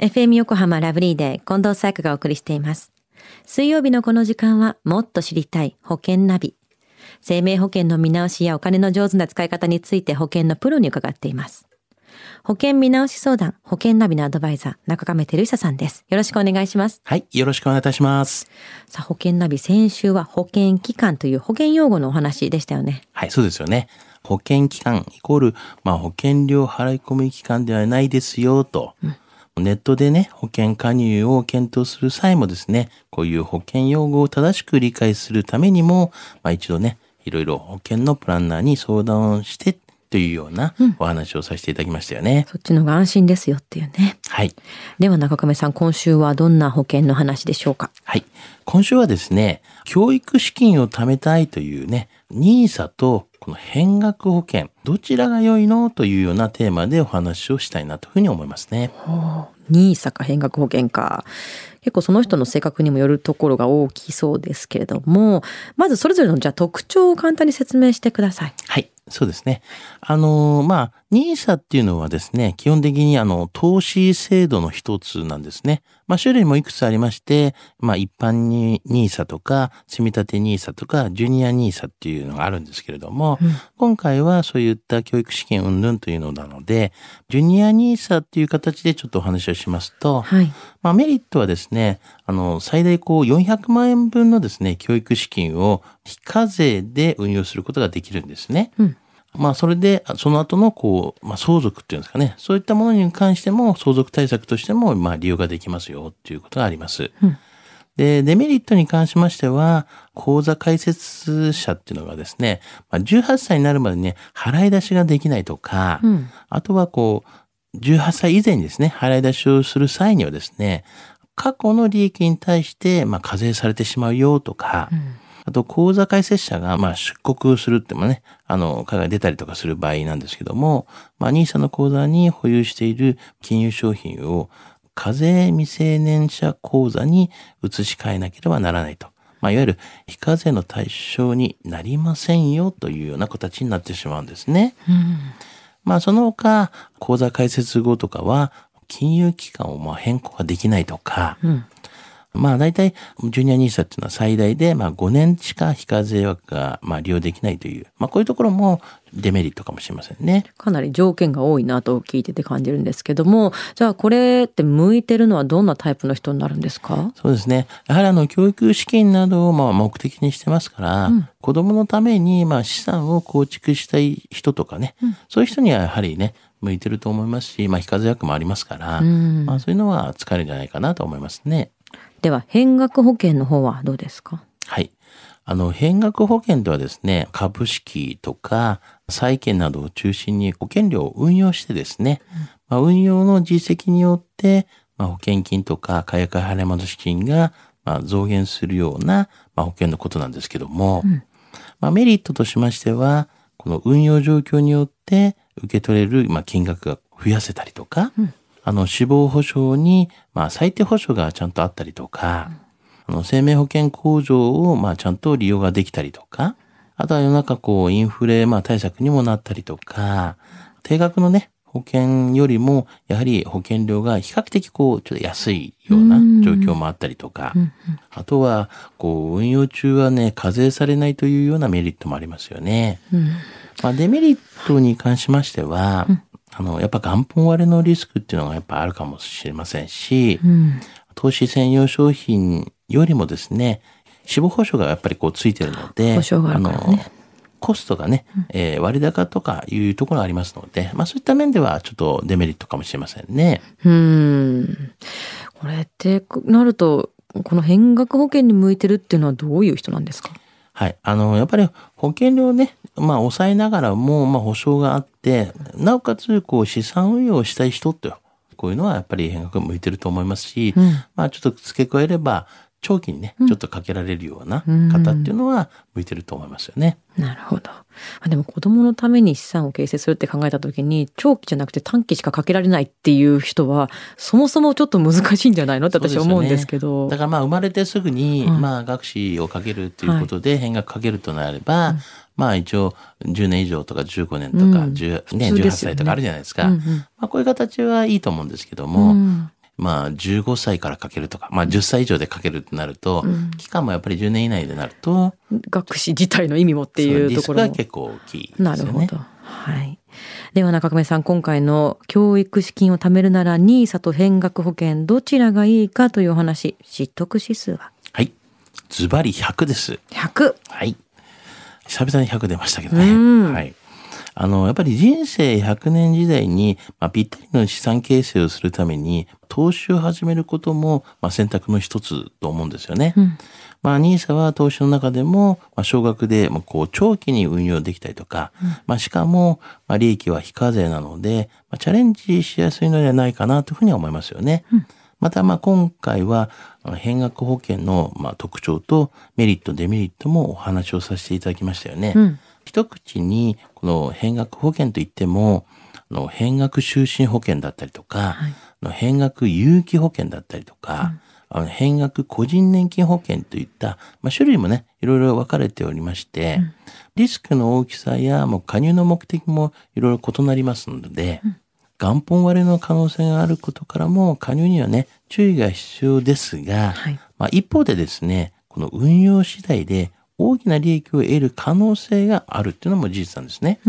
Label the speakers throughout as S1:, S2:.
S1: FM 横浜ラブリーで近藤紗友香がお送りしています。水曜日のこの時間はもっと知りたい保険ナビ。生命保険の見直しやお金の上手な使い方について保険のプロに伺っています。保険見直し相談、保険ナビのアドバイザー、中亀照久さんです。よろしくお願いします。
S2: はい。よろしくお願いいたします。
S1: さあ、保険ナビ先週は保険機関という保険用語のお話でしたよね。
S2: はい、そうですよね。保険機関イコール、まあ、保険料払い込み機関ではないですよ、と。ネットでね、保険加入を検討する際もですね、こういう保険用語を正しく理解するためにも、まあ一度ね、いろいろ保険のプランナーに相談をしてというようなお話をさせていただきましたよね。
S1: そっちの方が安心ですよっていうね。
S2: はい。
S1: では中亀さん、今週はどんな保険の話でしょうか？
S2: はい。今週はですね、教育資金を貯めたいというね、NISA とこの変額保険、どちらが良いのというようなテーマでお話をしたいなというふうに思いますね。
S1: ニーサか変額保険か。結構その人の性格にもよるところが大きそうですけれども、まずそれぞれのじゃあ特徴を簡単に説明してください。
S2: はい。そうですね。あの、まあ、NISA っていうのはですね、基本的にあの、投資制度の一つなんですね。まあ、種類もいくつありまして、まあ、一般に NISA とか、積立 NISA とか、ジュニア NISA っていうのがあるんですけれども、今回はそういった教育資金云々というのなので、ジュニア NISA っていう形でちょっとお話をしますと、
S1: はい。
S2: まあ、メリットはですね、あの、最大こう400万円分のですね、教育資金を非課税で運用することができるんですね。
S1: うん
S2: まあ、それで、その後のこう、まあ、相続っていうんですかね、そういったものに関しても、相続対策としても、まあ、利用ができますよ、っていうことがあります。
S1: うん
S2: で、デメリットに関しましては、口座開設者っていうのがですね、まあ、18歳になるまでね、払い出しができないとか、
S1: うん。
S2: あとはこう、18歳以前にですね、払い出しをする際にはですね、過去の利益に対して、まあ、課税されてしまうよとか、あと、口座開設者が、まあ、出国するってもね、あの、海外に出たりとかする場合なんですけども、まあ、NISA の口座に保有している金融商品を、課税未成年者口座に移し替えなければならないと。まあ、いわゆる非課税の対象になりませんよというような形になってしまうんですね。まあその他、口座開設後とかは、金融機関をまあ変更ができないとか、
S1: うん。
S2: まあ大体、ジュニアニーサっていうのは最大で、まあ5年しか非課税枠がまあ利用できないという、まあこういうところもデメリットかもしれませんね。
S1: かなり条件が多いなと聞いてて感じるんですけども、じゃあこれって向いてるのはどんなタイプの人になるんですか？
S2: そうですね。やはりあの、教育資金などをまあ目的にしてますから、子供のためにまあ資産を構築したい人とかね、そういう人にはやはりね、向いてると思いますし、まあ非課税枠もありますから、
S1: ん
S2: まあそういうのは使えるんじゃないかなと思いますね。
S1: では、変額保険の方はどうですか？
S2: はい。あの、変額保険ではですね、株式とか債券などを中心に保険料を運用してですね、まあ、運用の実績によって、まあ、保険金とか解約払い戻し金が、まあ、増減するような、まあ、保険のことなんですけども、まあ、メリットとしましては、この運用状況によって受け取れる、まあ、金額が増やせたりとか、あの、死亡保障に、まあ、最低保障がちゃんとあったりとか、あの、生命保険控除を、まあ、ちゃんと利用ができたりとか、あとは世の中こう、インフレ、まあ、対策にもなったりとか、定額のね、保険よりも、やはり保険料が比較的こう、ちょっと安いような状況もあったりとか、あとは、こう、運用中はね、課税されないというようなメリットもありますよね。まあ、デメリットに関しましては、あの、やっぱ元本割れのリスクっていうのがやっぱあるかもしれませんし、
S1: うん。
S2: 投資専用商品よりもですね、死亡保障がやっぱりこうついてるので、
S1: あね
S2: の、コストがね、えー割高とかいうところがありますので、まあそういった面ではちょっとデメリットかもしれませんね。
S1: うん。これってなると、この変額保険に向いてるっていうのはどういう人なんですか？
S2: はい。あの、やっぱり保険料ね、まあ抑えながらも、まあ保証があって、なおかつこう資産運用をしたい人って、こういうのはやっぱり変額向いてると思いますし、
S1: うん。
S2: まあちょっと付け加えれば、長期にね、ちょっとかけられるような方っていうのは向いてると思いますよね。
S1: なるほど。あでも子供のために資産を形成するって考えた時に、長期じゃなくて短期しかかけられないっていう人は、そもそもちょっと難しいんじゃないのって私は思うんですけど。
S2: だからまあ生まれてすぐに、
S1: はい。
S2: まあ学資をかけるっていうことで変額かけるとなれば、まあ一応10年以上とか15年とか、
S1: うん
S2: 10ね、18
S1: 普通ですよね
S2: 歳とかあるじゃないですか。まあこういう形はいいと思うんですけども、
S1: うん
S2: まあ15歳からかけるとか、まあ10歳以上でかけるってなると、
S1: うん
S2: 期間もやっぱり10年以内でなると、
S1: 学士自体の意味もっていう
S2: そのリスク
S1: ところも。
S2: が結構大きいですよね。
S1: なるほど。はい。では中亀さん、今回の教育資金を貯めるなら NISA と変額保険どちらがいいかというお話、知得指数は？
S2: はい。ズバリ100です。
S1: 100。
S2: はい。久々に100出ましたけど
S1: うん
S2: ね。はい。あの、やっぱり人生100年時代に、まあ、ぴったりの資産形成をするために、投資を始めることも、まあ、選択の一つと思うんですよね。
S1: うん
S2: まあ、NISA は投資の中でも、まあ、少額で、まあ、こう、長期に運用できたりとか、まあ、しかも、まあ、利益は非課税なので、まあ、チャレンジしやすいのではないかなというふうには思いますよね。また、まあ、今回は、変額保険の、まあ、特徴とメリット、デメリットもお話をさせていただきましたよね。
S1: うん。
S2: 一口に、この変額保険といっても、あの変額就寝保険だったりとか、
S1: はい。
S2: あの変額有期保険だったりとか、あの変額個人年金保険といった、まあ、種類もね、いろいろ分かれておりまして、リスクの大きさやもう加入の目的もいろいろ異なりますので、元本割れの可能性があることからも加入にはね、注意が必要ですが、
S1: はい。
S2: まあ、一方でですね、この運用次第で大きな利益を得る可能性があるっていうのも事実なんですね。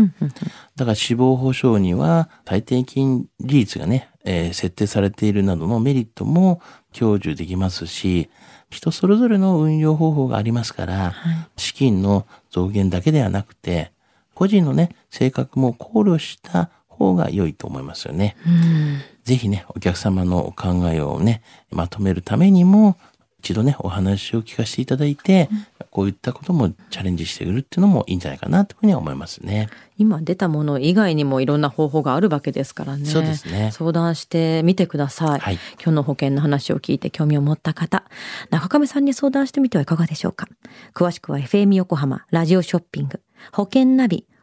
S2: だから死亡保障には最低金利率がね、えー設定されているなどのメリットも享受できますし、人それぞれの運用方法がありますから、資金の増減だけではなくて、個人のね、性格も考慮した方が良いと思いますよね。
S1: うん
S2: ぜひね、お客様のお考えをね、まとめるためにも、一度ね、お話を聞かせていただいて、こういったこともチャレンジしてみるっていうのもいいんじゃないかなというふうには思いますね。
S1: 今出たもの以外にもいろんな方法があるわけですからね。
S2: そうですね
S1: 相談してみてください。
S2: はい
S1: 今日の保険の話を聞いて興味を持った方、中亀さんに相談してみてはいかがでしょうか。詳しくは FM 横浜ラジオショッピング保険ナビ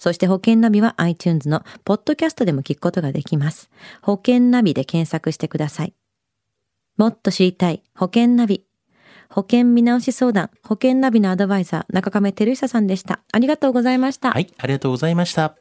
S1: そして保険ナビは iTunes のポッドキャストでも聞くことができます。保険ナビで検索してください。もっと知りたい保険ナビ。保険見直し相談、保険ナビのアドバイザー、中亀照久さんでした。ありがとうございました。
S2: はい、ありがとうございました。